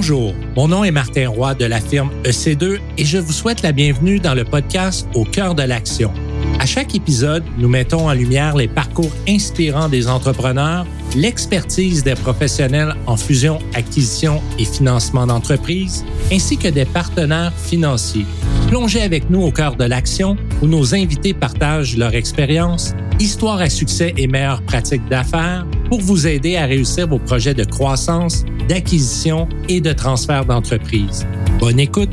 Bonjour, mon nom est Martin Roy de la firme EC2 et je vous souhaite la bienvenue dans le podcast Au cœur de l'action. À chaque épisode, nous mettons en lumière les parcours inspirants des entrepreneurs, l'expertise des professionnels en fusion, acquisition et financement d'entreprises, ainsi que des partenaires financiers. Plongez avec nous au cœur de l'action où nos invités partagent leur expérience, histoire à succès et meilleures pratiques d'affaires pour vous aider à réussir vos projets de croissance, d'acquisition et de transfert d'entreprise. Bonne écoute!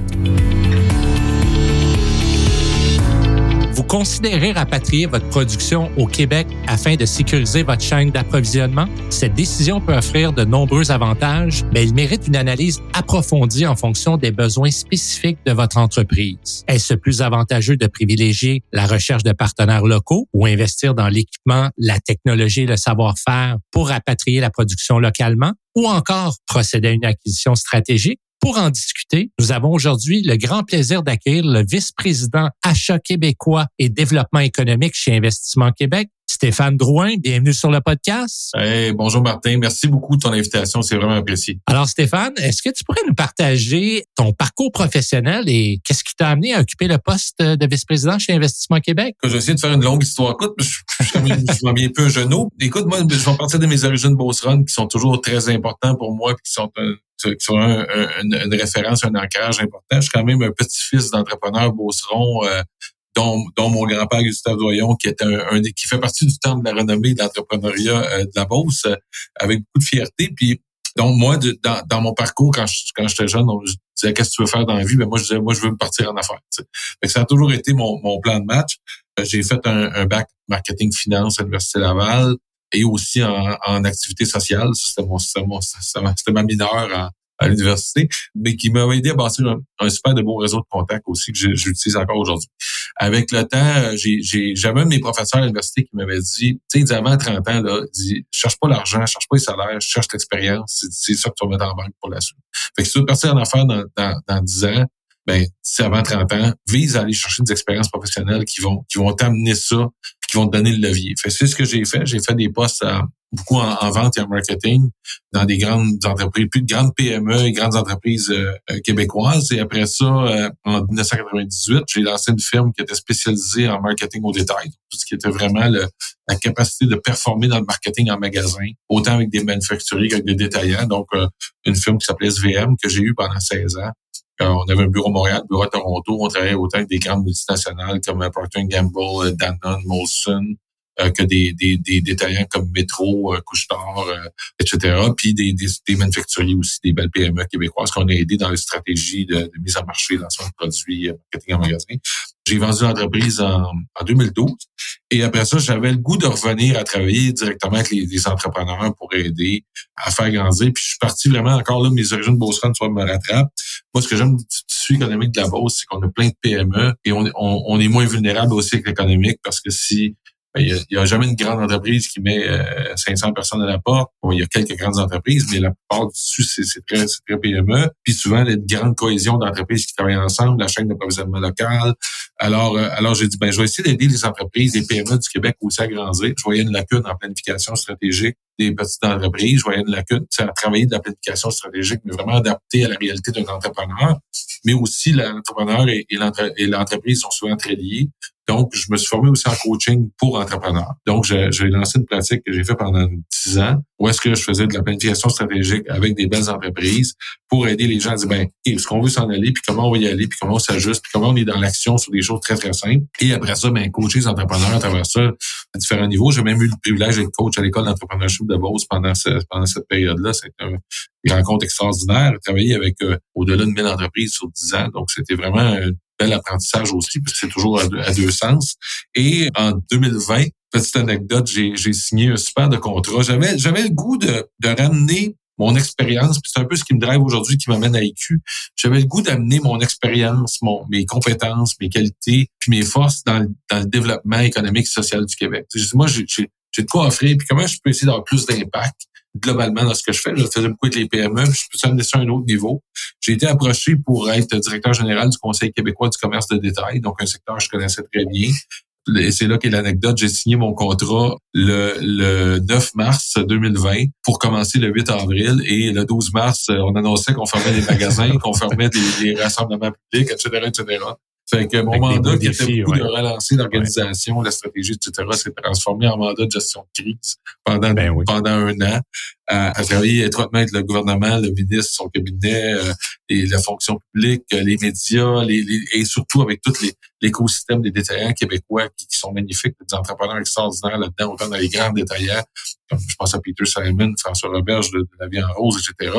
Considérez rapatrier votre production au Québec afin de sécuriser votre chaîne d'approvisionnement? Cette décision peut offrir de nombreux avantages, mais il mérite une analyse approfondie en fonction des besoins spécifiques de votre entreprise. Est-ce plus avantageux de privilégier la recherche de partenaires locaux ou investir dans l'équipement, la technologie et le savoir-faire pour rapatrier la production localement? Ou encore procéder à une acquisition stratégique? Pour en discuter, nous avons aujourd'hui le grand plaisir d'accueillir le vice-président achat québécois et développement économique chez Investissement Québec, Stéphane Drouin. Bienvenue sur le podcast. Hey, bonjour Martin, merci beaucoup de ton invitation, c'est vraiment apprécié. Alors Stéphane, est-ce que tu pourrais nous partager ton parcours professionnel et qu'est-ce qui t'a amené à occuper le poste de vice-président chez Investissement Québec? Je vais essayer de faire une longue histoire courte, je, je, je, bien peu genou. Écoute, moi, je vais partir de mes origines Beauceron qui sont toujours très importants pour moi et qui sont un, qui un, un, une, référence, un ancrage important. Je suis quand même un petit-fils d'entrepreneur Beauceron, euh, dont, dont, mon grand-père Gustave Doyon, qui est un, un, qui fait partie du temps de la renommée de l'entrepreneuriat euh, de la Beauce, euh, avec beaucoup de fierté. Puis donc moi, dans, dans, mon parcours, quand je, quand j'étais jeune, on, je disais qu'est-ce que tu veux faire dans la vie? Ben moi, je disais, moi, je veux me partir en affaires. Ça a toujours été mon, mon plan de match. J'ai fait un, un bac marketing finance à l'Université Laval et aussi en, activité sociale. C'était mon, ma mineure à l'université, mais qui m'a aidé à bâtir un, super de beau réseau de contacts aussi que j'utilise encore aujourd'hui. Avec le temps, j'ai, j'avais un de mes professeurs à l'université qui m'avait dit, tu sais, avant 30 ans, là, dit, cherche pas l'argent, cherche pas les salaires, cherche l'expérience, c'est, ça que tu vas mettre en banque pour la suite. Fait que si tu veux partir en affaires dans 10 ans, ben, si avant 30 ans, vise à aller chercher des expériences professionnelles qui vont, qui vont t'amener ça, vont te donner le levier. Fait c'est ce que j'ai fait. J'ai fait des postes à, beaucoup en, vente et en marketing dans des grandes entreprises, plus de grandes PME et grandes entreprises euh, euh, québécoises. Et après ça, euh, en 1998, j'ai lancé une firme qui était spécialisée en marketing au détail, ce qui était vraiment la capacité de performer dans le marketing en magasin, autant avec des manufacturiers qu'avec des détaillants. Donc, une firme qui s'appelait SVM que j'ai eu pendant 16 ans. On avait un bureau à Montréal, un bureau à Toronto. On travaillait autant avec des grandes multinationales comme Procter Gamble, Danone, Molson, euh, que des, des, des, détaillants comme Métro, euh, Couchetard, euh, etc. Puis des, des, des, manufacturiers aussi, des belles PME québécoises qu'on a aidé dans les stratégies de, mise en marché, lancement de produits, euh, marketing en magasin. J'ai vendu l'entreprise en, en 2012. Et après ça, j'avais le goût de revenir à travailler directement avec les, les, entrepreneurs pour aider à faire grandir. Puis je suis parti vraiment encore là, mes origines Beauceron, soit me rattrapent. Moi, ce que j'aime du tissu économique de la Beauce, c'est qu'on a plein de PME et on, on, est moins vulnérable aussi avec l'économique parce que si ben, il n'y a, jamais une grande entreprise qui met 500 euh, personnes à la porte. Bon, il y a quelques grandes entreprises, mais la plupart du dessus, c'est très, très PME. Puis souvent, il y a une grande cohésion d'entreprises qui travaillent ensemble, la chaîne d'approvisionnement local. Alors, euh, alors j'ai dit, ben, je vais essayer d'aider les entreprises, les PME du Québec aussi à grandir. Je voyais une lacune en planification stratégique des petites entreprises. Je voyais une lacune, à travailler de la planification stratégique, mais vraiment adaptée à la réalité d'un entrepreneur. Mais aussi, l'entrepreneur et, et l'entreprise sont souvent très liés. Donc, je me suis formé aussi en coaching pour entrepreneurs. Donc, j'ai lancé une pratique que j'ai fait pendant dix ans, où est-ce que je faisais de la planification stratégique avec des belles entreprises pour aider les gens à dire, ben, est-ce qu'on veut s'en aller, puis comment on va y aller, puis comment on s'ajuste, puis comment on est dans l'action sur des choses très, très simples. Et après ça, ben, coacher les entrepreneurs à travers ça à différents niveaux. J'ai même eu le privilège d'être coach à l'école d'entrepreneurship de Beauce pendant, pendant cette période-là. C'était une rencontre extraordinaire. Travailler avec euh, au-delà de 1000 entreprises sur 10 ans. Donc, c'était vraiment bel apprentissage aussi, que c'est toujours à deux, sens. Et en 2020, petite anecdote, j'ai signé un super de contrat. J'avais j'avais le goût de, de ramener mon expérience, puis c'est un peu ce qui me drive aujourd'hui, qui m'amène à IQ. J'avais le goût d'amener mon expérience, mon, mes compétences, mes qualités, puis mes forces dans, dans le développement économique et social du Québec. Moi, j'ai de quoi offrir, puis comment je peux essayer d'avoir plus d'impact globalement dans ce que je fais? Je faisais beaucoup avec les PME, puis je peux amener ça à un autre niveau. J'ai été approché pour être directeur général du Conseil québécois du commerce de détail, donc un secteur que je connaissais très bien. Et c'est là qu'est l'anecdote, j'ai signé mon contrat le, le 9 mars 2020 pour commencer le 8 avril et le 12 mars, on annonçait qu'on fermait les magasins, qu'on fermait des, rassemblements publics, etc., etc. Fait que mon mandat, qui était beaucoup de relancer l'organisation, la stratégie, etc., s'est transformé en mandat de gestion de crise pendant, ben pendant un an, à, travailler étroitement avec le gouvernement, le ministre, son cabinet, euh, et la fonction publique, euh, les médias, les, et surtout avec tout l'écosystème des détaillants québécois qui, sont magnifiques, des entrepreneurs extraordinaires là-dedans, autant dans les grands détaillants, comme je pense à Peter Simon, François Roberge de, La Vie en Rose, etc.,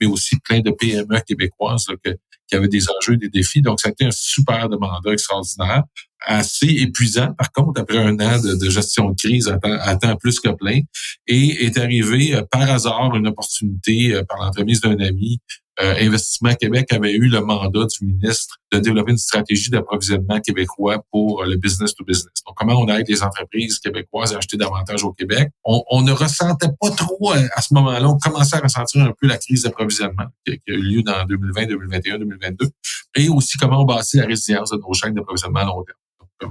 mais aussi plein de PME québécoises là, que, qui avait des enjeux, des défis. Donc, ça a été un super de mandat extraordinaire, assez épuisant, par contre, après un an de, gestion de crise à temps, plus que plein. Et est arrivé euh, par hasard une opportunité euh, par l'entremise d'un ami euh, Investissement Québec avait eu le mandat du ministre de développer une stratégie d'approvisionnement québécois pour le business to business. Donc, comment on aide les entreprises québécoises à acheter davantage au Québec? On, ne ressentait pas trop à, ce moment-là. On commençait à ressentir un peu la crise d'approvisionnement qui, a eu lieu dans 2020, 2021, 2022. Et aussi comment on bâtit la résilience de nos chaînes d'approvisionnement à long terme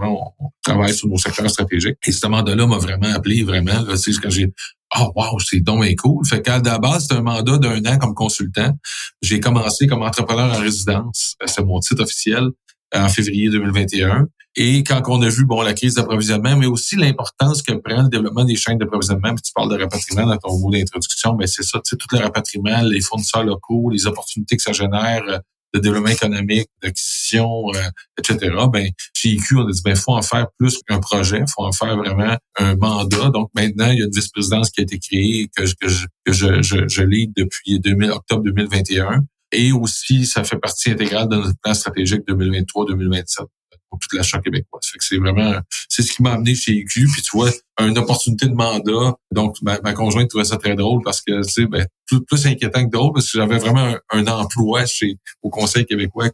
on, travaille sur nos secteurs stratégiques. Et ce mandat-là m'a vraiment appelé, vraiment. Là, quand j'ai oh, wow, c'est donc cool. Fait qu'à la base, c'est un mandat d'un an comme consultant. J'ai commencé comme entrepreneur en résidence. C'est mon titre officiel en février 2021. Et quand on a vu bon la crise d'approvisionnement, mais aussi l'importance que prend le développement des chaînes d'approvisionnement, tu parles de rapatriement dans ton mot d'introduction, mais c'est ça, tu sais, tout le rapatriement, les fournisseurs locaux, les opportunités que ça génère de développement économique, d'acquisition, euh, etc. Ben chez IQ, on a dit ben faut en faire plus qu'un projet, faut en faire vraiment un mandat. Donc maintenant, il y a une vice-présidence qui a été créée que, que je que je, je, je depuis 2000, octobre 2021. Et aussi, ça fait partie intégrale de notre plan stratégique 2023-2027 l'achat québécoise. Fait que c'est vraiment, c'est ce qui m'a amené chez IQ. Puis tu vois, une opportunité de mandat. Donc, ma, conjointe trouvait ça très drôle parce que, c'est ben, plus, inquiétant que drôle parce que j'avais vraiment un, emploi chez, au Conseil québécois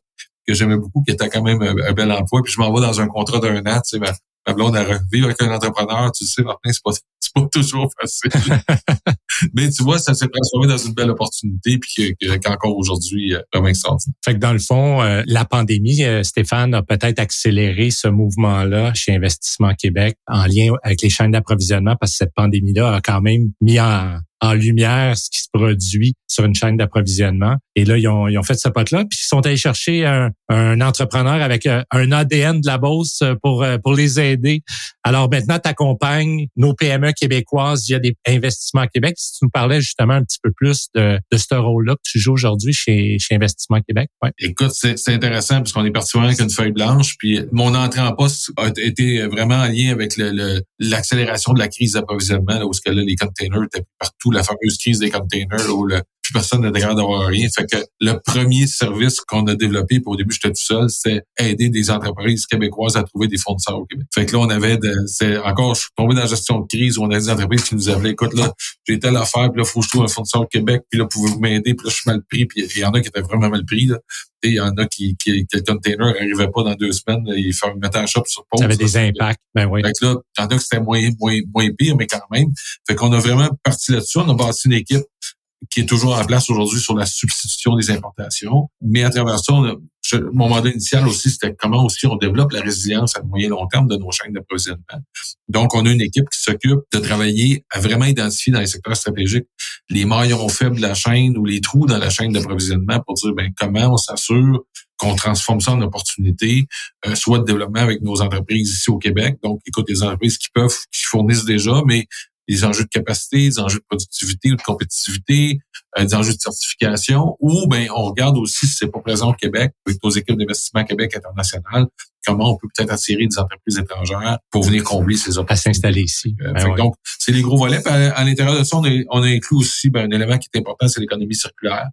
que j'aimais beaucoup, qui était quand même un, bel emploi. Puis je m'en vais dans un contrat d'un an, tu sais, ma, ma blonde a vivre avec un entrepreneur, tu sais, Martin, c'est pas, c'est pas toujours facile. Mais tu vois, ça s'est transformé dans une belle opportunité, puis qu'encore aujourd'hui, euh, vraiment extraordinaire. Fait que dans le fond, euh, la pandémie, euh, Stéphane, a peut-être accéléré ce mouvement-là chez Investissement Québec en lien avec les chaînes d'approvisionnement, parce que cette pandémie-là a quand même mis en, en lumière ce qui se produit sur une chaîne d'approvisionnement. Et là, ils ont, ils ont fait ce pote-là, puis ils sont allés chercher un, un entrepreneur avec un, ADN de la Beauce pour, pour les aider. Alors maintenant, tu accompagnes nos PME québécoises via des investissements Québec. Si tu nous parlais justement un petit peu plus de, de ce rôle-là que tu joues aujourd'hui chez, chez Investissement Québec. Ouais. Écoute, c'est intéressant parce qu'on est parti avec une feuille blanche, puis mon entrée en poste a été vraiment en lien avec l'accélération le, de la crise d'approvisionnement, où ce que là, les containers étaient partout la fameuse crise des containers où le, plus personne n'était capable d'avoir rien. Fait que le premier service qu'on a développé, puis au début j'étais tout seul, c'était aider des entreprises québécoises à trouver des fournisseurs au Québec. Fait que là on avait, c'est encore, je suis tombé dans la gestion de crise où on a des entreprises qui nous appelaient, écoute là, j'ai telle affaire, puis là faut que je trouve un fournisseur au Québec, puis là pouvez-vous m'aider, puis là je suis mal pris, puis il y en a qui étaient vraiment mal pris là. Et il y en a qui, qui, que le container n'arrivait pas dans deux semaines, ils mettaient un shop sur pause. Ça avait des impacts, ben oui. Fait que là, il y en a qui c'était moins, moins, moins pire, mais quand même. Fait qu'on a vraiment parti là-dessus, on a bâti une équipe qui est toujours en place aujourd'hui sur la substitution des importations. Mais à travers ça, mon mandat initial aussi, c'était comment aussi on développe la résilience à moyen long terme de nos chaînes d'approvisionnement. Donc, on a une équipe qui s'occupe de travailler à vraiment identifier dans les secteurs stratégiques les maillons faibles de la chaîne ou les trous dans la chaîne d'approvisionnement pour dire ben, comment on s'assure qu'on transforme ça en opportunité, euh, soit de développement avec nos entreprises ici au Québec. Donc, écoute, les entreprises qui peuvent, qui fournissent déjà, mais des enjeux de capacité, des enjeux de productivité ou de compétitivité, euh, des enjeux de certification, ou ben on regarde aussi si c'est pas présent au Québec, avec nos équipes d'investissement Québec international, comment on peut peut-être attirer des entreprises étrangères pour venir combler ces opportunités. À s'installer ici. Euh, ben donc, c'est les gros volets. À, l'intérieur de ça, on, on a inclus aussi ben, un élément qui est important, c'est l'économie circulaire.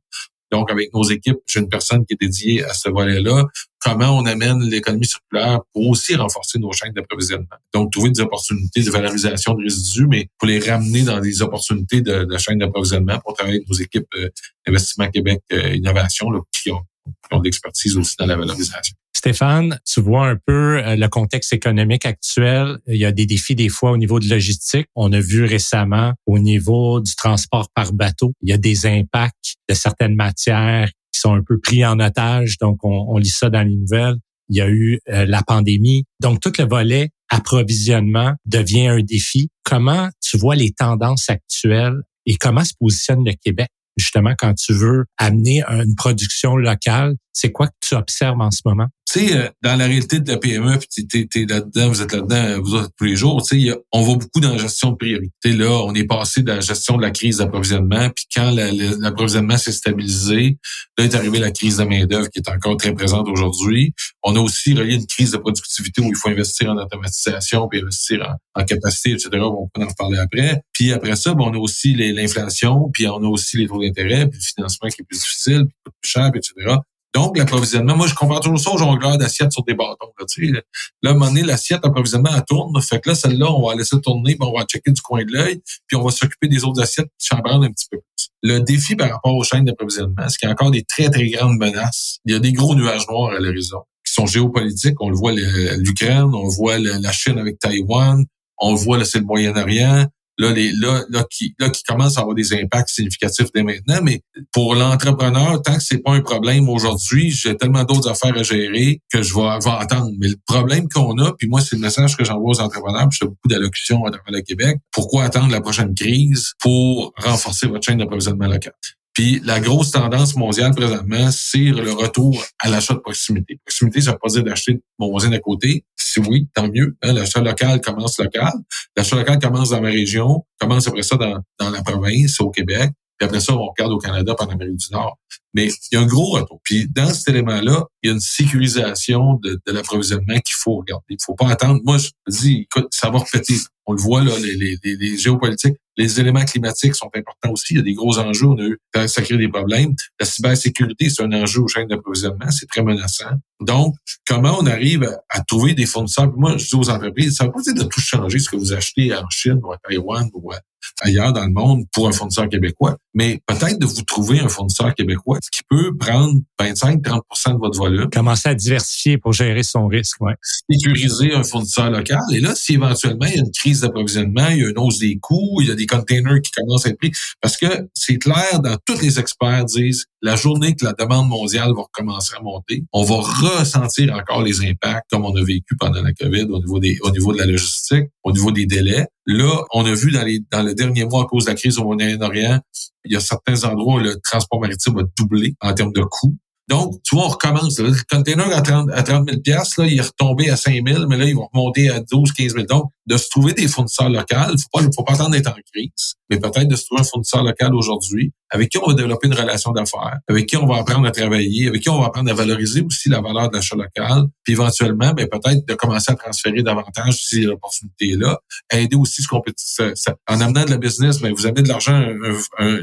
Donc, avec nos équipes, j'ai une personne qui est dédiée à ce volet-là. Comment on amène l'économie circulaire pour aussi renforcer nos chaînes d'approvisionnement? Donc, trouver des opportunités de valorisation de résidus, mais pour les ramener dans des opportunités de, de chaîne d'approvisionnement pour travailler avec nos équipes euh, Investissement Québec euh, Innovation là, qui ont, qui ont de l'expertise aussi dans la valorisation. Stéphane, tu vois un peu euh, le contexte économique actuel. Il y a des défis des fois au niveau de logistique. On a vu récemment au niveau du transport par bateau, il y a des impacts de certaines matières qui sont un peu pris en otage. Donc, on, lit ça dans les nouvelles. Il y a eu euh, la pandémie. Donc, tout le volet approvisionnement devient un défi. Comment tu vois les tendances actuelles et comment se positionne le Québec justement quand tu veux amener une production locale? C'est quoi que tu observes en ce moment? Tu sais, euh, dans la réalité de la PME, puis tu es, là-dedans, vous êtes là-dedans, vous êtes tous les jours, tu sais, on va beaucoup dans la gestion de priorité. Là, on est passé de la gestion de la crise d'approvisionnement, puis quand l'approvisionnement s'est stabilisé, là est arrivée la crise de main-d'œuvre qui est encore très présente aujourd'hui. On a aussi relié une crise de productivité où il faut investir en automatisation, puis investir en, capacité, etc. On peut en reparler après. Puis après ça, ben, on a aussi l'inflation, puis on a aussi les taux d'intérêt, puis le financement qui est plus difficile, puis plus cher, etc. Donc, l'approvisionnement, moi, je compare toujours ça au jongleur d'assiettes sur des bâtons. Là, tu là, à un moment donné, l'assiette d'approvisionnement, elle tourne. Fait que là, celle-là, on va la laisser tourner, puis on va checker du coin de l'œil, puis on va s'occuper des autres assiettes qui chambranent un petit peu plus. Le défi par rapport aux chaînes d'approvisionnement, c'est qu'il y a encore des très, très grandes menaces? Il y a des gros nuages noirs à l'horizon qui sont géopolitiques. On le voit l'Ukraine, on voit la Chine avec Taïwan, on le voit, c'est le Moyen-Orient là, les, là, là, qui, là, qui commence à avoir des impacts significatifs dès maintenant. Mais pour l'entrepreneur, tant que c'est pas un problème aujourd'hui, j'ai tellement d'autres affaires à gérer que je vais, vais attendre. Mais le problème qu'on a, puis moi, c'est le message que j'envoie aux entrepreneurs, puis je fais beaucoup d'allocutions à travers le Québec. Pourquoi attendre la prochaine crise pour renforcer votre chaîne d'approvisionnement local? Puis la grosse tendance mondiale présentement, c'est le retour à l'achat de proximité. Proximité, ça veut pas dire d'acheter mon voisin d'à côté. Si oui, tant mieux. Hein, l'achat local commence local. L'achat local commence dans ma région, commence après ça dans, dans la province, au Québec. Puis après ça, on regarde au Canada, par l'Amérique du Nord. Mais il y a un gros retour. Puis dans cet élément-là, il y a une sécurisation de, de l'approvisionnement qu'il faut regarder. Il faut pas attendre. Moi, je dis, écoute, ça va repéter. On le voit, là, les, les, les géopolitiques les éléments climatiques sont importants aussi. Il y a des gros enjeux. On a eu, ça crée des problèmes. La cybersécurité, c'est un enjeu aux chaînes d'approvisionnement. C'est très menaçant. Donc, comment on arrive à, trouver des fournisseurs? Moi, je dis aux entreprises, ça ne pas dire de tout changer ce que vous achetez en Chine ou à Taïwan ou ailleurs dans le monde pour un fournisseur québécois, mais peut-être de vous trouver un fournisseur québécois qui peut prendre 25-30% de votre volume. Commencer à diversifier pour gérer son risque. Ouais. Sécuriser un fournisseur local. Et là, si éventuellement il y a une crise d'approvisionnement, il y a une hausse des coûts, il y a des containers qui commencent à être pris, parce que c'est clair, dans tous les experts disent, la journée que la demande mondiale va recommencer à monter, on va ressentir encore les impacts comme on a vécu pendant la COVID au niveau des, au niveau de la logistique, au niveau des délais. Là, on a vu dans les, dans le dernier mois à cause de la crise au Moyen-Orient, il y a certains endroits où le transport maritime a doublé en termes de coûts. Donc, tu vois, on recommence. Le container à 30, à 30 000 là, il est retombé à 5 000, mais là, ils vont remonter à 12 15 000. Donc, de se trouver des fournisseurs locaux, il faut pas, faut pas attendre d'être en crise, mais peut-être de se trouver un fournisseur local aujourd'hui avec qui on va développer une relation d'affaires, avec qui on va apprendre à travailler, avec qui on va apprendre à valoriser aussi la valeur de l'achat local, puis éventuellement, ben, peut-être de commencer à transférer davantage si l'opportunité est là, aider aussi ce peut, en amenant de la business, ben, vous amenez de l'argent,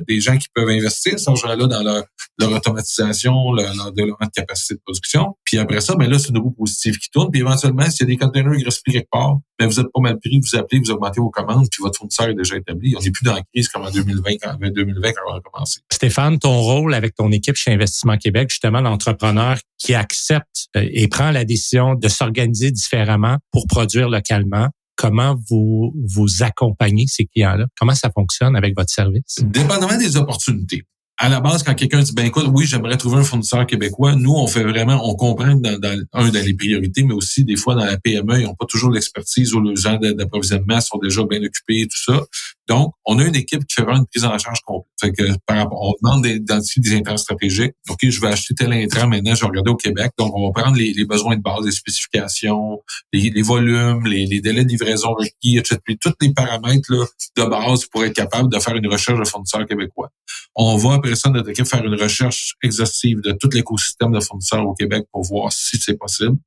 des gens qui peuvent investir cet argent-là dans leur, leur automatisation, leur, leur développement de capacité de production, puis après ça, ben là, c'est une roue positive qui tourne, puis éventuellement, s'il y a des containers qui restent quelque part, ben, vous êtes pas mal pris, vous appelez, vous augmentez vos commandes, puis votre fournisseur est déjà établi. On n'est plus dans la crise comme en 2020, quand, 2020 quand on a commencé. Stéphane, ton rôle avec ton équipe chez Investissement Québec, justement, l'entrepreneur qui accepte euh, et prend la décision de s'organiser différemment pour produire localement, comment vous vous accompagnez ces clients-là? Comment ça fonctionne avec votre service? Dépendamment des opportunités à la base, quand quelqu'un dit, ben écoute, oui, j'aimerais trouver un fournisseur québécois, nous, on fait vraiment, on comprend dans, dans, un, dans les priorités, mais aussi des fois dans la PME, ils n'ont pas toujours l'expertise ou le gens d'approvisionnement sont déjà bien occupés et tout ça. Donc, on a une équipe qui fait vraiment une prise en charge complète. Fait que, par rapport, on demande d'identifier des intrants stratégiques. OK, je vais acheter tel intrant maintenant, je vais regarder au Québec. Donc, on va prendre les, les besoins de base, les spécifications, les, les volumes, les, les, délais de livraison requis, etc. Tous les paramètres là, de base pour être capable de faire une recherche de fournisseurs québécois. On va, après ça, notre équipe, faire une recherche exhaustive de tout l'écosystème de fournisseurs au Québec pour voir si c'est possible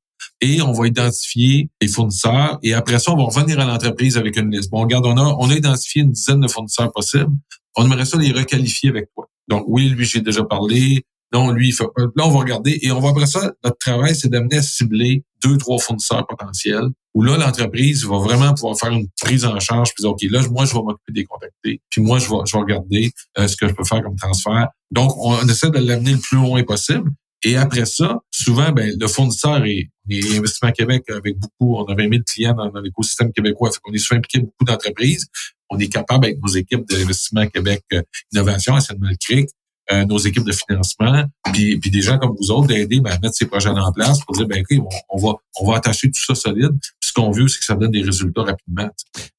et on va identifier les fournisseurs. Et après ça, on va revenir à l'entreprise avec une liste. Bon, regarde, on a, on a identifié une dizaine de fournisseurs possibles. On aimerait ça les requalifier avec toi. Donc, oui, lui, j'ai déjà parlé. Non, lui, il fait, là, on va regarder. Et on va après ça, notre travail, c'est d'amener à cibler deux, trois fournisseurs potentiels où là, l'entreprise va vraiment pouvoir faire une prise en charge, puis dire, OK, là, moi, je vais m'occuper des contacter, puis moi, je vais, je vais regarder euh, ce que je peux faire comme transfert. Donc, on essaie de l'amener le plus loin possible. Et après ça, souvent, ben, le fournisseur est, est Investissement Québec avec beaucoup, on a 20 000 clients dans, l'écosystème québécois. Fait qu'on est souvent impliqué beaucoup d'entreprises. On est capable, avec nos équipes d'investissement Québec euh, Innovation, à Saint-Malcric, euh, nos équipes de financement, puis, puis des gens comme vous autres d'aider ben, à mettre ces projets en place pour dire, ben écoute, on, va, on va attacher tout ça solide. Puis ce qu'on veut, c'est que ça donne des résultats rapidement.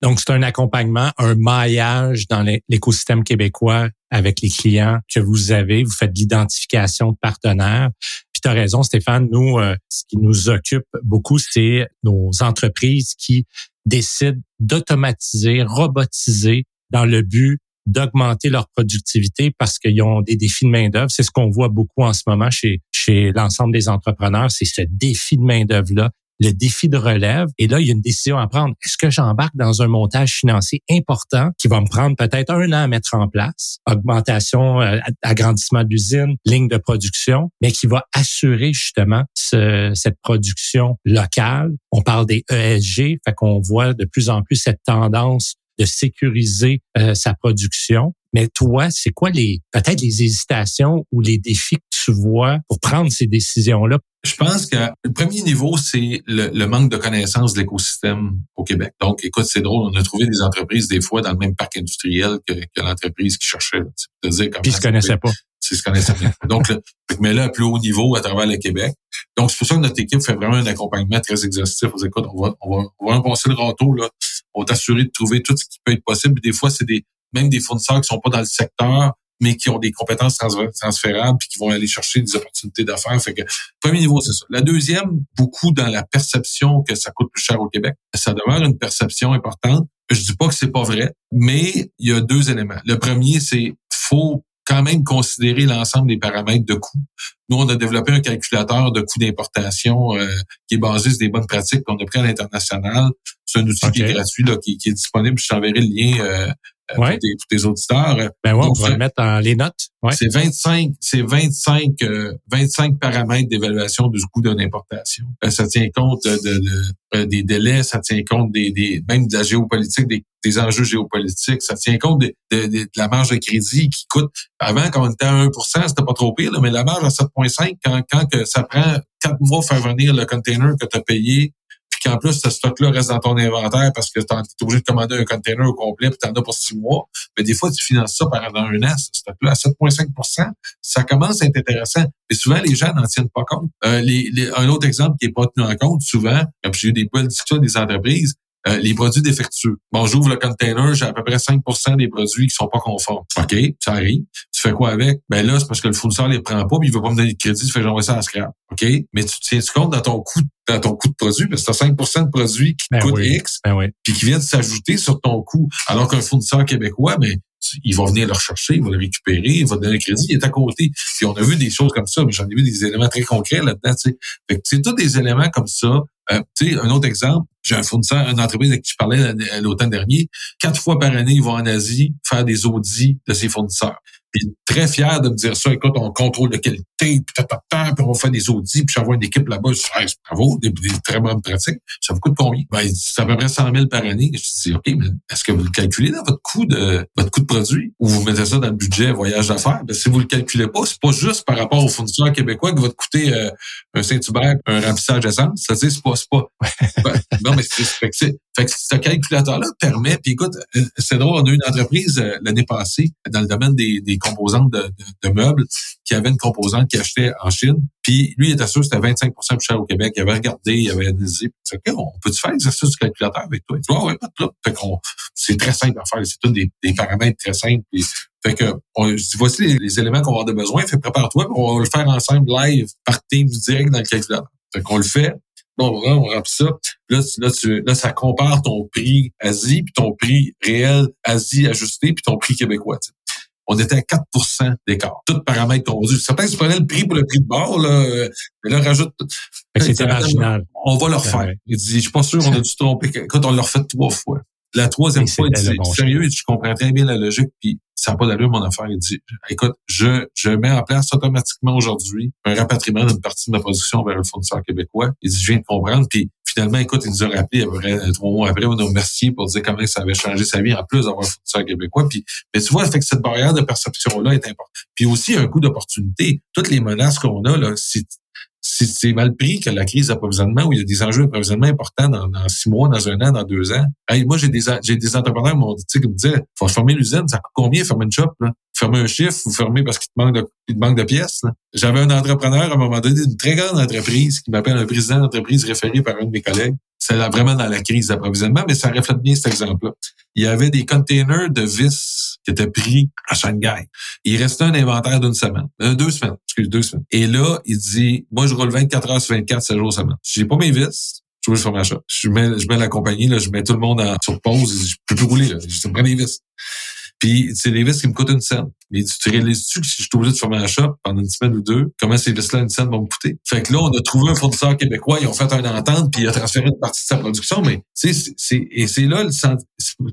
Donc, c'est un accompagnement, un maillage dans l'écosystème québécois avec les clients que vous avez. Vous faites de l'identification de partenaires. Puis tu as raison, Stéphane, nous, euh, ce qui nous occupe beaucoup, c'est nos entreprises qui décident d'automatiser, robotiser dans le but d'augmenter leur productivité parce qu'ils ont des défis de main-d'œuvre. C'est ce qu'on voit beaucoup en ce moment chez, chez l'ensemble des entrepreneurs, c'est ce défi de main-d'œuvre-là le défi de relève. Et là, il y a une décision à prendre. Est-ce que j'embarque dans un montage financier important qui va me prendre peut-être un an à mettre en place, augmentation, euh, agrandissement de l'usine, ligne de production, mais qui va assurer justement cette production locale. On parle des ESG, fait qu'on voit de plus en plus cette tendance de sécuriser euh, sa production. Mais toi, c'est quoi les peut-être les hésitations ou les défis que tu vois pour prendre ces décisions-là? Je pense que le premier niveau, c'est le, manque de connaissance de l'écosystème au Québec. Donc, écoute, c'est drôle, on a trouvé des entreprises des fois dans le même parc industriel que, l'entreprise qui cherchait. Puis ils se connaissaient pas. Ils se connaissaient pas. Donc, le, mais là, à plus haut niveau à travers le Québec. Donc, c'est pour ça que notre équipe fait vraiment un accompagnement très exhaustif. On écoute, on va, on va, on va passer le râteau, là. On va t'assurer de trouver tout ce qui peut être possible. Des fois, c'est des, même des fournisseurs qui sont pas dans le secteur, mais qui ont des compétences transférables puis qui vont aller chercher des opportunités d'affaires. Fait que premier niveau, c'est ça. La deuxième, beaucoup dans la perception que ça coûte plus cher au Québec. Ça demeure une perception importante. Je dis pas que c'est pas vrai, mais il y a deux éléments. Le premier, c'est faut quand même considérer l'ensemble des paramètres de coût. Nous, on a développé un calculateur de coût d'importation euh, qui est basé sur des bonnes pratiques qu'on a pris à l'international. C'est un outil qui est gratuit, là, qui, est disponible. Je t'enverrai le lien euh, euh, pour, tes, auditeurs. Ben ouais, on va le mettre dans les notes. Ouais. C'est 25, c'est 25, 25 paramètres d'évaluation du coût d'une importation. Euh, ça tient compte de, de, euh, des délais, ça tient compte des, des même de la géopolitique, des, des enjeux géopolitiques, ça tient compte de, de, la marge de crédit qui coûte. Avant, quand on était à 1% c'était pas trop pire, mais la marge à 7,5, quand, quand que ça prend quatre mois faire venir le container que tu as payé qu'en plus, ce stock-là reste dans ton inventaire parce que tu es obligé de commander un container au complet, puis tu en as pour six mois. Mais des fois, tu finances ça pendant un an, ce stock-là, à 7,5% ça commence à être intéressant. Et souvent, les gens n'en tiennent pas compte. Euh, un autre exemple qui est pas tenu en compte, souvent, j'ai eu des belles discussions des entreprises, euh, les produits défectueux. Bon, j'ouvre le container, j'ai à peu près 5% des produits qui sont pas conformes. OK, ça arrive. Tu fais quoi avec? Ben là, c'est parce que le fournisseur les prend pas, puis il veut pas me donner de crédit, tu fais j'envoie ça à scrap. OK? Mais tu tiens -tu compte dans ton coût, dans ton coût de produit, parce que tu as 5 de produits qui ben coûtent X, ben puis qui viennent s'ajouter sur ton coût. Alors qu'un fournisseur québécois, ben, il va venir le rechercher, il va le récupérer, il va donner un crédit, il est à côté. Puis on a vu des choses comme ça, mais j'en ai vu des éléments très concrets là-dedans. c'est tous des éléments comme ça. Euh, un autre exemple, j'ai un fournisseur, une entreprise avec qui je parlais l'automne dernier. Quatre fois par année, ils vont en Asie faire des audits de ses fournisseurs. Puis très fier de me dire ça. Écoute, on contrôle de qualité, puis, puis on fait des audits, puis j'envoie une équipe là-bas. Je dis, bravo, des, très bonnes pratiques. Ça vous coûte combien? Ben, c'est à peu près 100 000 par année. Je dis, OK, mais est-ce que vous le calculez dans votre coût de votre coût de produit? Ou vous mettez ça dans le budget voyage d'affaires? Ben, si vous le calculez pas, c'est pas juste par rapport aux fournisseurs québécois que va te coûter euh, un Saint-Hubert, un remplissage d'essence. Ça, c'est pas, c'est pas. Ben, non, mais c'est, fait que ce calculateur-là permet, puis écoute, euh, c'est drôle, on a eu une entreprise euh, l'année passée dans le domaine des, des composantes de, de, meubles qui avait une composante qui achetait en Chine. Puis lui, il était sûr que c'était 25% plus cher au Québec. Il avait regardé, il avait analysé. Puis, OK, on peut-tu faire l'exercice du calculateur avec toi? Dit, ouais, pas de Fait qu'on, c'est très simple à faire. C'est tous des, des, paramètres très simples. fait que, on, voici les, éléments qu'on va avoir besoin. Fait prépare-toi, on va le faire ensemble live par Teams direct dans le calculateur. Fait qu'on le fait. Bon, on remplit ça. Là, là, tu, là, ça compare ton prix Asie, puis ton prix réel Asie ajusté, puis ton prix québécois. On était à 4% d'écart. Tout paramètre confondu. Certains se prenaient le prix pour le prix de bord, là, mais là, rajoute. C'était marginal. On va le refaire. Il dit, je suis pas sûr, on a dû tromper. Quand on l'a refait trois fois. La troisième fois, il dit, sérieux, je comprends très bien la logique, puis ça n'a pas d'allure, mon affaire. Il dit, écoute, je, je mets en place automatiquement aujourd'hui un rapatriement d'une partie de ma production vers le fournisseur québécois. Il dit, je viens de comprendre, puis finalement, écoute, il nous a rappelé après, trois mois après, on nous remercié pour dire comment ça avait changé sa vie, en plus d'avoir un fournisseur québécois. Puis, mais tu vois, fait que cette barrière de perception-là est importante. Puis aussi, un coup d'opportunité. Toutes les menaces qu'on a, là, si c'est mal pris que la crise d'approvisionnement où il y a des enjeux d'approvisionnement importants dans, six mois, dans un an, dans deux ans. moi, j'ai des, j'ai des entrepreneurs qui m'ont dit, qui me disaient, faut fermer l'usine, ça coûte combien fermer une shop, là? fermez un chiffre, vous fermez parce qu'il te manque de, il te manque de pièces. J'avais un entrepreneur à un moment donné d'une très grande entreprise qui m'appelle un président d'entreprise référé par un de mes collègues. C'est vraiment dans la crise d'approvisionnement, mais ça reflète bien cet exemple-là. Il y avait des containers de vis qui étaient pris à Shanghai. Il restait un inventaire d'une semaine, euh, deux semaines, excuse, deux semaines. Et là, il dit, moi, je roule 24 heures sur 24, 7 jours semaine. J'ai pas mes vis, je ma shop. Je mets, je mets la compagnie, là, je mets tout le monde en, sur pause, je peux plus rouler, là. Je prends mes vis. Puis c'est des vis qui me coûtent une scène. Mais tu réalises-tu que si je suis obligé de fermer la shop pendant une semaine ou deux, comment ces vis-là, une scène vont me coûter? Fait que là, on a trouvé un fournisseur québécois, ils ont fait une entente, puis il a transféré une partie de sa production, mais c'est, c'est, et c'est là le c'est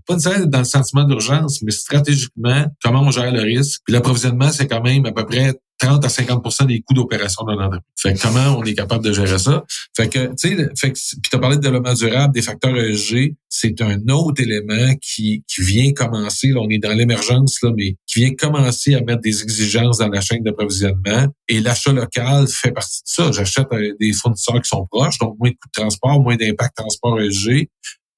pas nécessairement dans le sentiment d'urgence, mais stratégiquement, comment on gère le risque. Puis l'approvisionnement, c'est quand même à peu près 30 à 50% des coûts d'opération d'un entreprise. Fait que comment on est capable de gérer ça? Fait que, tu sais, parlé de développement durable, des facteurs ESG, c'est un autre élément qui, qui vient commencer, là, on est dans l'émergence, là, mais qui vient commencer à mettre des exigences dans la chaîne d'approvisionnement. Et l'achat local fait partie de ça. J'achète euh, des fournisseurs qui sont proches, donc moins de coûts de transport, moins d'impact transport ESG.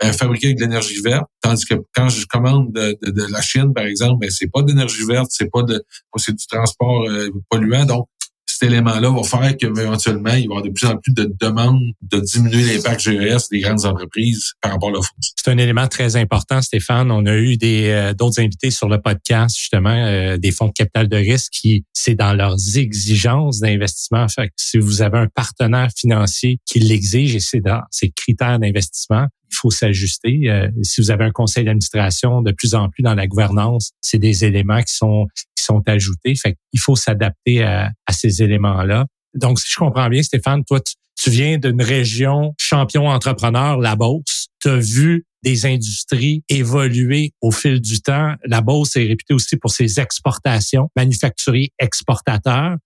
Euh, avec de l'énergie verte, tandis que quand je commande de, de, la Chine, par exemple, ben c'est pas d'énergie verte, c'est pas de c'est du transport euh, polluant. Donc, cet élément-là va faire qu'éventuellement, il va y avoir de plus en plus de demandes de diminuer l'impact GES des grandes entreprises par rapport à la C'est un élément très important, Stéphane. On a eu des euh, d'autres invités sur le podcast, justement, euh, des fonds de capital de risque qui, c'est dans leurs exigences d'investissement. Fait que si vous avez un partenaire financier qui l'exige et c'est dans ses critères d'investissement, il faut s'ajuster. Euh, si vous avez un conseil d'administration de plus en plus dans la gouvernance, c'est des éléments qui sont qui sont ajoutés. Fait il faut s'adapter à, ces éléments-là. Donc, si je comprends bien, Stéphane, toi, tu, viens d'une région champion entrepreneur, la Beauce. Tu as vu des industries évoluer au fil du temps. La Beauce est réputée aussi pour ses exportations, manufacturiers exportateurs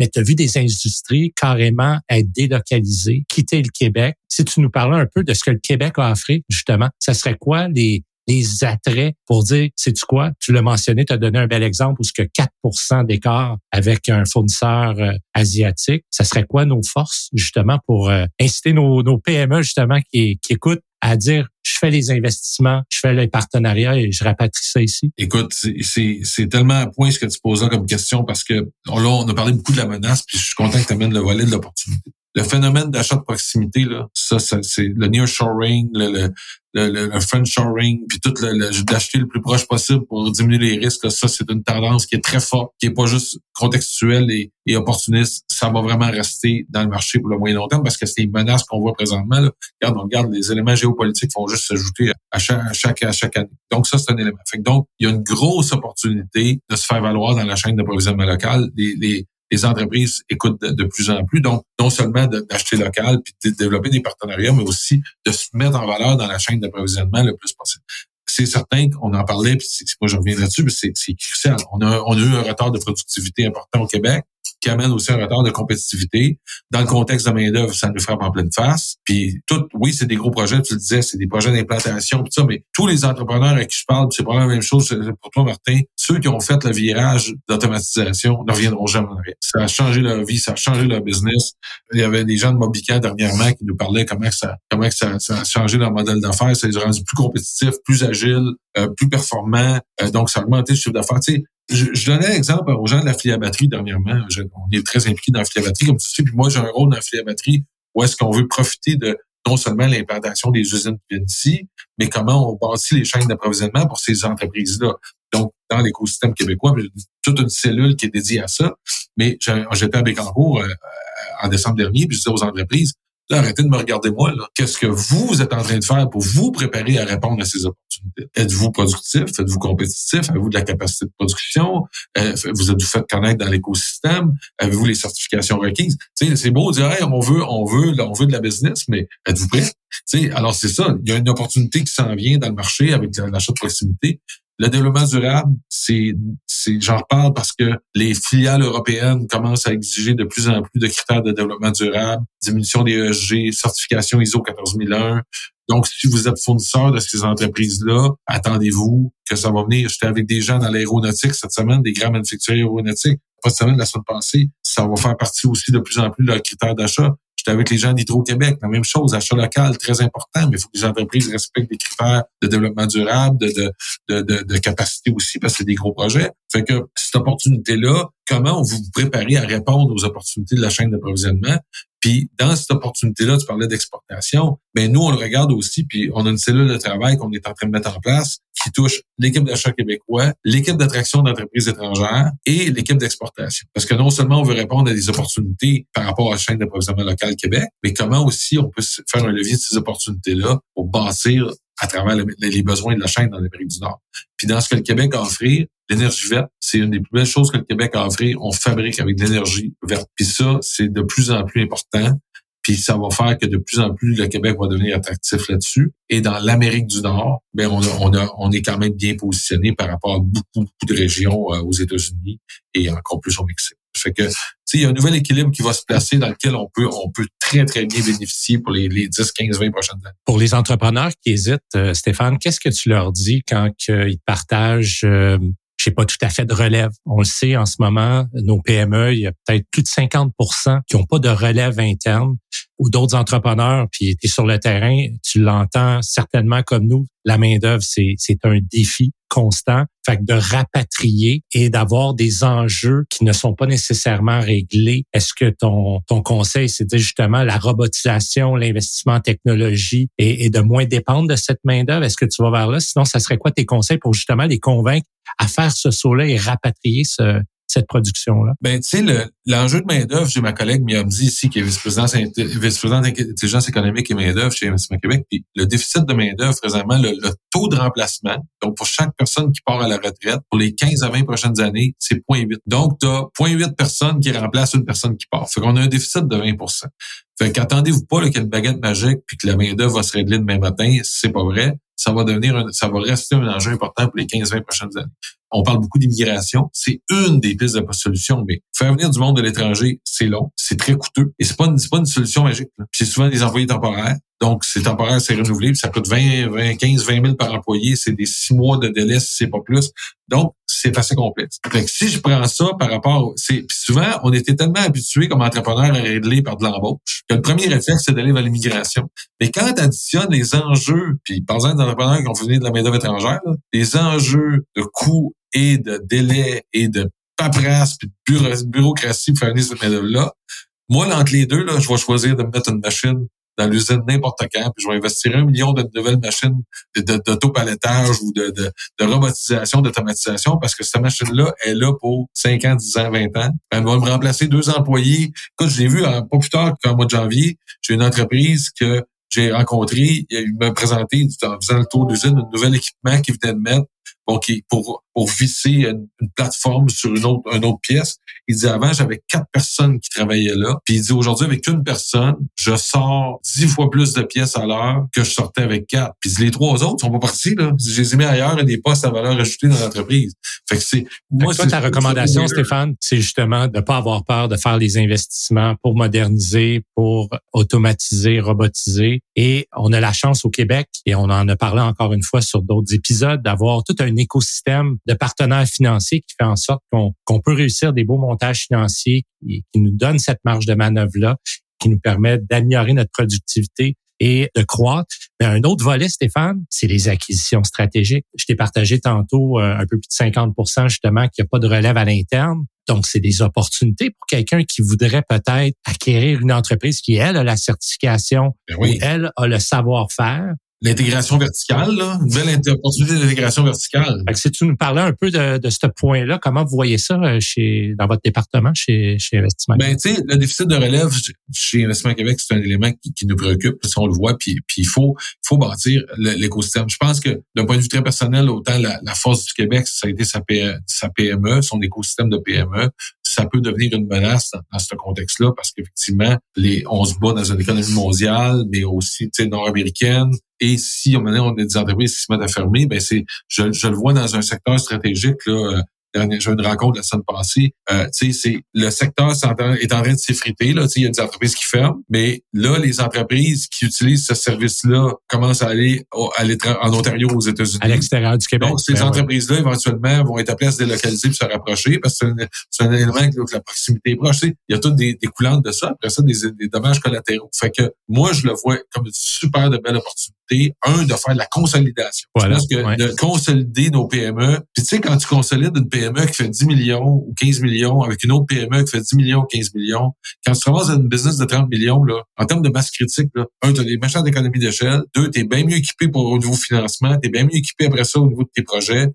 mais tu as vu des industries carrément être délocalisées, quitter le Québec. Si tu nous parlais un peu de ce que le Québec a offert, justement, ça serait quoi les, les attraits pour dire, c'est tu quoi? Tu l'as mentionné, tu as donné un bel exemple où ce que 4 d'écart avec un fournisseur euh, asiatique. Ça serait quoi nos forces, justement, pour euh, inciter nos, nos PME, justement, qui, qui écoutent à dire je fais les investissements, je fais les partenariats et je rapatrie ça ici? Écoute, c'est tellement à point ce que tu poses là comme question parce que là, on a parlé beaucoup de la menace, puis je suis content que tu amènes le volet de l'opportunité. Le phénomène d'achat de proximité, là, ça, c'est le nearshoring, le, le, le, le friendshoring, puis tout le, d'acheter le plus proche possible pour diminuer les risques. ça, c'est une tendance qui est très forte, qui est pas juste contextuelle et, et, opportuniste. Ça va vraiment rester dans le marché pour le moyen long terme parce que c'est une menace qu'on voit présentement. Là. Regarde, on regarde, les éléments géopolitiques vont juste s'ajouter à chaque, à chaque, année. Donc, ça, c'est un élément. Fait donc, il y a une grosse opportunité de se faire valoir dans la chaîne d'approvisionnement local. Les, les, les entreprises écoutent de, plus en plus. Donc, non seulement d'acheter local puis de développer des partenariats, mais aussi de se mettre en valeur dans la chaîne d'approvisionnement le plus possible. C'est certain qu'on en parlait, puis moi je reviens là-dessus, mais c'est crucial. On a, on a eu un retard de productivité important au Québec qui amène aussi un retard de compétitivité. Dans le contexte de main-d'œuvre, ça nous frappe en pleine face. Puis tout, oui, c'est des gros projets, tu le disais, c'est des projets d'implantation, tout ça, mais tous les entrepreneurs à qui je parle, c'est pas la même chose pour toi, Martin. Ceux qui ont fait le virage d'automatisation ne reviendront jamais en arrière. Ça a changé leur vie, ça a changé leur business. Il y avait des gens de Mobica dernièrement qui nous parlaient comment ça, comment ça, ça a changé leur modèle d'affaires. Ça les a rendus plus compétitifs, plus agiles, euh, plus performants. Euh, donc, ça a augmenté le chiffre d'affaires. Tu sais, je, je donnais l'exemple aux gens de la filière batterie dernièrement. on est très impliqués dans la filière batterie, comme tu sais, puis moi, j'ai un rôle dans la filière batterie où est-ce qu'on veut profiter de non seulement l'implantation des usines qui viennent ici, mais comment on bâtit les chaînes d'approvisionnement pour ces entreprises-là. Donc, dans l'écosystème québécois, toute une cellule qui est dédiée à ça. Mais j'étais à Bécancourt euh, en décembre dernier, puis je disais aux entreprises, arrêtez de me regarder moi. Qu'est-ce que vous êtes en train de faire pour vous préparer à répondre à ces opportunités? Êtes-vous productif? Êtes-vous compétitif? Avez-vous de la capacité de production? Euh, vous êtes-vous fait connaître dans l'écosystème? Avez-vous les certifications requises? c'est beau de dire, on veut, on veut, on veut de la business, mais êtes-vous prêt? alors c'est ça, il y a une opportunité qui s'en vient dans le marché avec l'achat de proximité. Le développement durable, c'est, j'en reparle parce que les filiales européennes commencent à exiger de plus en plus de critères de développement durable, diminution des ESG, certification ISO 14001. Donc, si vous êtes fournisseur de ces entreprises-là, attendez-vous que ça va venir. J'étais avec des gens dans l'aéronautique cette semaine, des grands manufacturiers aéronautiques. Pas cette semaine, la semaine passée, ça va faire partie aussi de plus en plus de leurs critères d'achat. J'étais avec les gens d'Hydro-Québec, la même chose, achat local, très important, mais il faut que les entreprises respectent les critères de développement durable, de, de, de, de, capacité aussi, parce que c'est des gros projets. Fait que cette opportunité-là, comment vous vous préparez à répondre aux opportunités de la chaîne d'approvisionnement? Puis dans cette opportunité-là, tu parlais d'exportation, mais nous, on le regarde aussi, puis on a une cellule de travail qu'on est en train de mettre en place qui touche l'équipe d'achat québécois, l'équipe d'attraction d'entreprises étrangères et l'équipe d'exportation. Parce que non seulement on veut répondre à des opportunités par rapport à la chaîne d'approvisionnement local Québec, mais comment aussi on peut faire un levier de ces opportunités-là pour bâtir à travers les besoins de la chaîne dans l'Amérique du Nord. Puis dans ce que le Québec a offert, l'énergie verte, c'est une des plus belles choses que le Québec a offert. On fabrique avec de l'énergie verte. Puis ça, c'est de plus en plus important. Puis ça va faire que de plus en plus le Québec va devenir attractif là-dessus. Et dans l'Amérique du Nord, ben on, on, on est quand même bien positionné par rapport à beaucoup, beaucoup de régions euh, aux États-Unis et encore plus au Mexique. Fait que, il y a un nouvel équilibre qui va se placer dans lequel on peut, on peut très, très bien bénéficier pour les, les 10, 15, 20 prochaines années. Pour les entrepreneurs qui hésitent, euh, Stéphane, qu'est-ce que tu leur dis quand ils partagent euh, je sais pas tout à fait de relève. On le sait en ce moment, nos PME, il y a peut-être plus de 50% qui n'ont pas de relève interne ou d'autres entrepreneurs, puis tu es sur le terrain, tu l'entends certainement comme nous, la main-d'œuvre, c'est, c'est un défi constant. Fait que de rapatrier et d'avoir des enjeux qui ne sont pas nécessairement réglés. Est-ce que ton, ton conseil, c'était justement la robotisation, l'investissement en technologie et, et de moins dépendre de cette main-d'œuvre? Est-ce que tu vas vers là? Sinon, ça serait quoi tes conseils pour justement les convaincre à faire ce saut-là et rapatrier ce, cette production-là? Ben, tu sais, l'enjeu de main-d'œuvre, j'ai ma collègue Miamdi ici, qui est vice-présidente vice d'intelligence économique et main-d'œuvre chez Investissement Québec. Puis le déficit de main-d'œuvre, présentement, le, taux de remplacement, donc pour chaque personne qui part à la retraite, pour les 15 à 20 prochaines années, c'est 0.8. Donc, tu as 0.8 personnes qui remplacent une personne qui part. Fait qu'on a un déficit de 20% Fait qu'attendez-vous pas qu'il y ait une baguette magique puis que la main-d'œuvre va se régler demain matin. C'est pas vrai ça va devenir, ça va rester un enjeu important pour les 15-20 prochaines années. On parle beaucoup d'immigration. C'est une des pistes de solution, mais faire venir du monde de l'étranger, c'est long, c'est très coûteux et c'est pas une, pas une solution magique. C'est souvent des employés temporaires. Donc, c'est temporaire, c'est renouvelé, ça coûte 20, 20, 15, 20 000 par employé. C'est des six mois de délai si c'est pas plus. Donc, c'est assez complexe. Fait si je prends ça par rapport, c'est souvent, on était tellement habitués comme entrepreneurs à régler par de l'embauche que le premier réflexe, c'est d'aller vers l'immigration. Mais quand tu additionnes les enjeux, puis par exemple d'entrepreneurs qui ont venir de la main-d'œuvre étrangère, les enjeux de coûts et de délais et de paperasse puis de bureaucratie pour faire venir cette main-d'œuvre-là, moi, entre les deux, là, je vais choisir de me mettre une machine dans l'usine n'importe quand, puis je vais investir un million de nouvelles machines d'autopalettage ou de, de, de robotisation, d'automatisation, parce que cette machine-là est là pour 5 ans, 10 ans, 20 ans. Elle va me remplacer deux employés. Écoute, je l'ai vu pas plus tard qu'en mois de janvier, j'ai une entreprise que j'ai rencontré, il m'a présenté en faisant le tour d'usine un nouvel équipement qu'il venait de mettre pour, pour visser une, plateforme sur une autre, une autre pièce. Il dit avant, j'avais quatre personnes qui travaillaient là. Puis il dit aujourd'hui, avec une personne, je sors dix fois plus de pièces à l'heure que je sortais avec quatre. Puis les trois autres sont pas partis. Là. Je les ai mis ailleurs et des postes à valeur ajoutée dans l'entreprise. Fait que c'est. Moi, toi, ta recommandation, Stéphane, c'est justement de pas avoir peur de faire les investissements pour moderniser, pour automatiser, robotiser. Et on a la chance au Québec, et on en a parlé encore une fois sur d'autres épisodes, d'avoir tout un écosystème de partenaires financiers qui fait en sorte qu'on peut réussir des beaux montages financiers qui, qui nous donnent cette marge de manœuvre-là, qui nous permet d'améliorer notre productivité et de croître. Mais un autre volet, Stéphane, c'est les acquisitions stratégiques. Je t'ai partagé tantôt euh, un peu plus de 50% justement qu'il n'y a pas de relève à l'interne. Donc, c'est des opportunités pour quelqu'un qui voudrait peut-être acquérir une entreprise qui, elle, a la certification ben ou elle a le savoir-faire l'intégration verticale, là, une belle opportunité d'intégration verticale. Fait que si tu nous parlais un peu de, de ce point-là, comment vous voyez ça euh, chez dans votre département chez, chez Investissement Ben, tu sais, le déficit de relève chez Investissement Québec, c'est un élément qui, qui, nous préoccupe, si on le voit, puis, puis il faut, faut bâtir l'écosystème. Je pense que d'un point de vue très personnel, autant la, la force du Québec, ça a été sa, sa PME, son écosystème de PME, ça peut devenir une menace dans, ce contexte-là parce qu'effectivement, les, on se bat dans une économie mondiale, mais aussi nord-américaine. Et si on, on a des entreprises qui se mettent à fermer, ben c'est, je, je le vois dans un secteur stratégique là, j'ai eu une rencontre la semaine passée. Euh, tu sais, c'est le secteur est en train de s'effriter. Là, il y a des entreprises qui ferment, mais là, les entreprises qui utilisent ce service-là commencent à aller en Ontario, aux États-Unis. À l'extérieur du Québec. Donc, ces ben entreprises-là, éventuellement, vont être appelées à se délocaliser et se rapprocher parce que c'est un, élément que la proximité est proche. Il y a toutes des, des coulantes de ça. Après ça, des, des dommages collatéraux. Fait que moi, je le vois comme une super de belle opportunité. Un, de faire de la consolidation. Voilà, pense que de consolider nos PME. Puis tu sais, quand tu consolides une PME qui fait 10 millions ou 15 millions avec une autre PME qui fait 10 millions ou 15 millions, quand tu commences une business de 30 millions, là, en termes de masse critique, là, un, tu as des machins d'économie d'échelle. Deux, tu es bien mieux équipé pour au niveau financement. Tu es bien mieux équipé après ça au niveau de tes projets.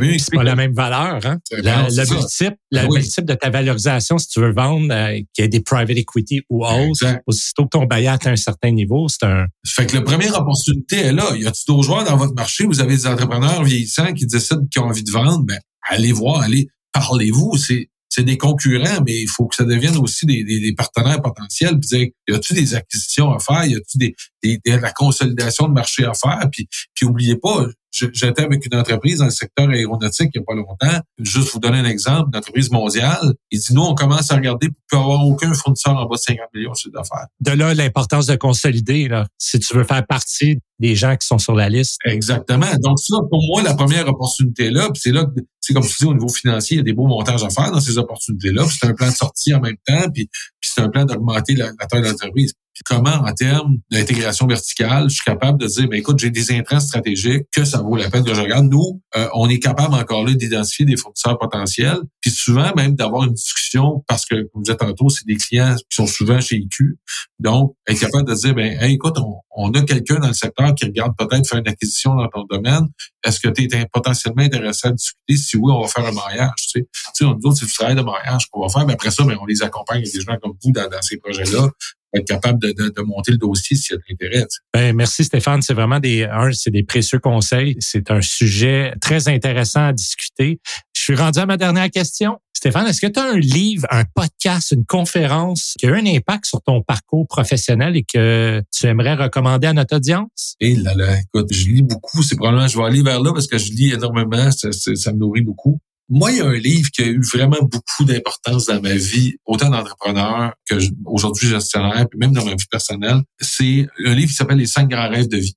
C'est pas la même valeur, hein? le multiple, le multiple de ta valorisation, si tu veux vendre, euh, qu'il y ait des private equity ou autre, aussitôt que ton bailleur atteint un certain niveau, c'est un. Fait que la première opportunité est là. Y a-t-il d'autres joueurs dans votre marché? Vous avez des entrepreneurs vieillissants qui décident qu'ils ont envie de vendre? Ben, allez voir, allez, parlez-vous. C'est, c'est des concurrents, mais il faut que ça devienne aussi des, des, partenaires potentiels. Puis dire, y a-tu des acquisitions à faire? Y a-tu des, des, de la consolidation de marché à faire? Puis, puis oubliez pas, J'étais avec une entreprise dans le secteur aéronautique il n'y a pas longtemps. Juste vous donner un exemple, une entreprise mondiale. Il dit, nous, on commence à regarder pour avoir aucun fournisseur en bas de 50 millions de d'affaires. De là, l'importance de consolider, là, si tu veux faire partie des gens qui sont sur la liste. Exactement. Donc, ça, pour moi, la première opportunité là, puis c'est là que, c'est comme tu dis, au niveau financier, il y a des beaux montages à faire dans ces opportunités-là. C'est un plan de sortie en même temps, puis, puis c'est un plan d'augmenter la, la taille de l'entreprise comment, en termes d'intégration verticale, je suis capable de dire, ben écoute, j'ai des intrants stratégiques que ça vaut la peine que je regarde. Nous, euh, on est capable encore là d'identifier des fournisseurs potentiels, puis souvent même d'avoir une discussion parce que, comme je disais tantôt, c'est des clients qui sont souvent chez IQ. Donc, être capable de dire, ben écoute, on, a quelqu'un dans le secteur qui regarde peut-être faire une acquisition dans ton domaine. Est-ce que tu es potentiellement intéressé à discuter? Si oui, on va faire un mariage. Tu sais, tu sais nous autres, c'est du travail de mariage qu'on va faire. Mais après ça, ben, on les accompagne avec des gens comme vous dans ces projets-là être capable de, de, de, monter le dossier s'il y a de l'intérêt. Ben, merci Stéphane. C'est vraiment des, un, c'est des précieux conseils. C'est un sujet très intéressant à discuter. Je suis rendu à ma dernière question. Stéphane, est-ce que tu as un livre, un podcast, une conférence qui a eu un impact sur ton parcours professionnel et que tu aimerais recommander à notre audience? Eh là là, écoute, je lis beaucoup. C'est probablement, je vais aller vers là parce que je lis énormément. Ça, ça me nourrit beaucoup. Moi, il y a un livre qui a eu vraiment beaucoup d'importance dans ma vie, autant d'entrepreneur que aujourd'hui gestionnaire, puis même dans ma vie personnelle. C'est un livre qui s'appelle Les cinq grands rêves de vie.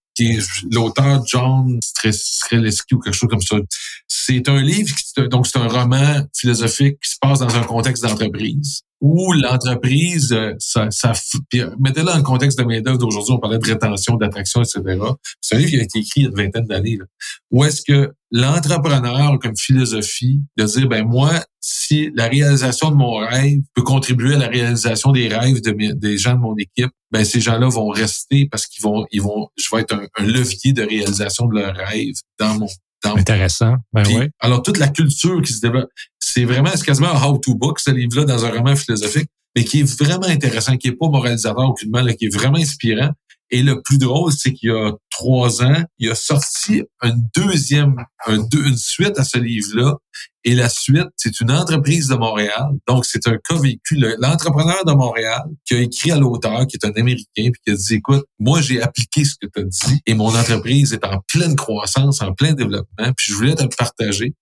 L'auteur John Streleski ou quelque chose comme ça. C'est un livre, qui, donc c'est un roman philosophique qui se passe dans un contexte d'entreprise où l'entreprise, euh, ça, ça mettez-le dans le contexte de main-d'œuvre d'aujourd'hui, on parlait de rétention, d'attraction, etc. C'est un livre qui a été écrit il y a une vingtaine d'années. Où est-ce que l'entrepreneur, comme philosophie, de dire, ben moi, si la réalisation de mon rêve peut contribuer à la réalisation des rêves de des gens de mon équipe, ben ces gens-là vont rester parce qu'ils vont, ils vont, je vais être un, un levier de réalisation de leurs rêves dans mon Intéressant. Ben oui. Alors, toute la culture qui se développe, c'est vraiment, c'est quasiment un how-to book, ce livre-là, dans un roman philosophique, mais qui est vraiment intéressant, qui est pas moralisateur aucunement, là, qui est vraiment inspirant. Et le plus drôle, c'est qu'il y a trois ans, il a sorti une deuxième, une suite à ce livre-là. Et la suite, c'est une entreprise de Montréal. Donc, c'est un cas vécu. L'entrepreneur de Montréal qui a écrit à l'auteur, qui est un Américain, puis qui a dit, écoute, moi, j'ai appliqué ce que tu as dit et mon entreprise est en pleine croissance, en plein développement, puis je voulais te le partager.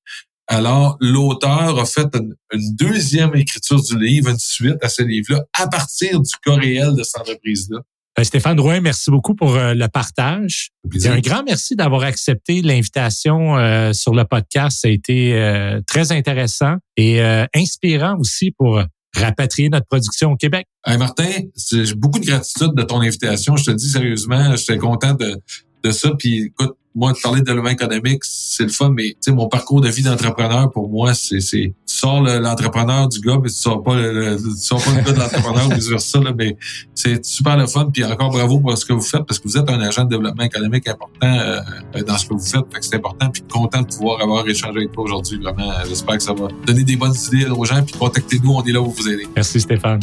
Alors, l'auteur a fait une, une, deuxième écriture du livre, une suite à ce livre-là, à partir du cas réel de cette entreprise-là. Ben, Stéphane Drouin, merci beaucoup pour euh, le partage. Et un grand merci d'avoir accepté l'invitation euh, sur le podcast. Ça a été euh, très intéressant et inspirant aussi pour rapatrier notre production au Québec. Hey Martin, j'ai beaucoup de gratitude de ton invitation. Je te dis sérieusement, j'étais content de, de ça. Puis écoute, moi, parler de développement économique, c'est le fun, mais mon parcours de vie d'entrepreneur, pour moi, c'est, c'est tu sors l'entrepreneur du gars, mais tu sors pas tu sors pas le gars de l'entrepreneur ou vice versa, là, mais c'est super le fun. Puis encore bravo pour ce que vous faites, parce que vous êtes un agent de développement économique important euh, dans ce que vous faites. Fait c'est important. Puis content de pouvoir avoir échangé avec toi aujourd'hui. Vraiment, j'espère que ça va donner des bonnes idées aux gens. Puis contactez-nous, on est là pour vous aider. Merci Stéphane.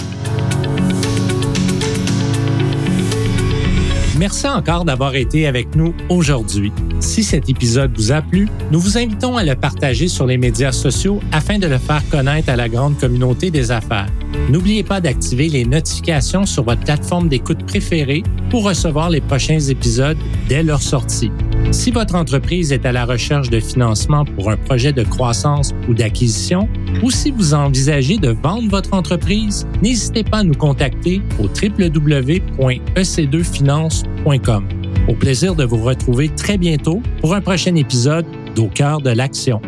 Merci encore d'avoir été avec nous aujourd'hui. Si cet épisode vous a plu, nous vous invitons à le partager sur les médias sociaux afin de le faire connaître à la grande communauté des affaires. N'oubliez pas d'activer les notifications sur votre plateforme d'écoute préférée pour recevoir les prochains épisodes dès leur sortie. Si votre entreprise est à la recherche de financement pour un projet de croissance ou d'acquisition, ou si vous envisagez de vendre votre entreprise, n'hésitez pas à nous contacter au www.ec2finance.com. Au plaisir de vous retrouver très bientôt pour un prochain épisode d'Au cœur de l'action.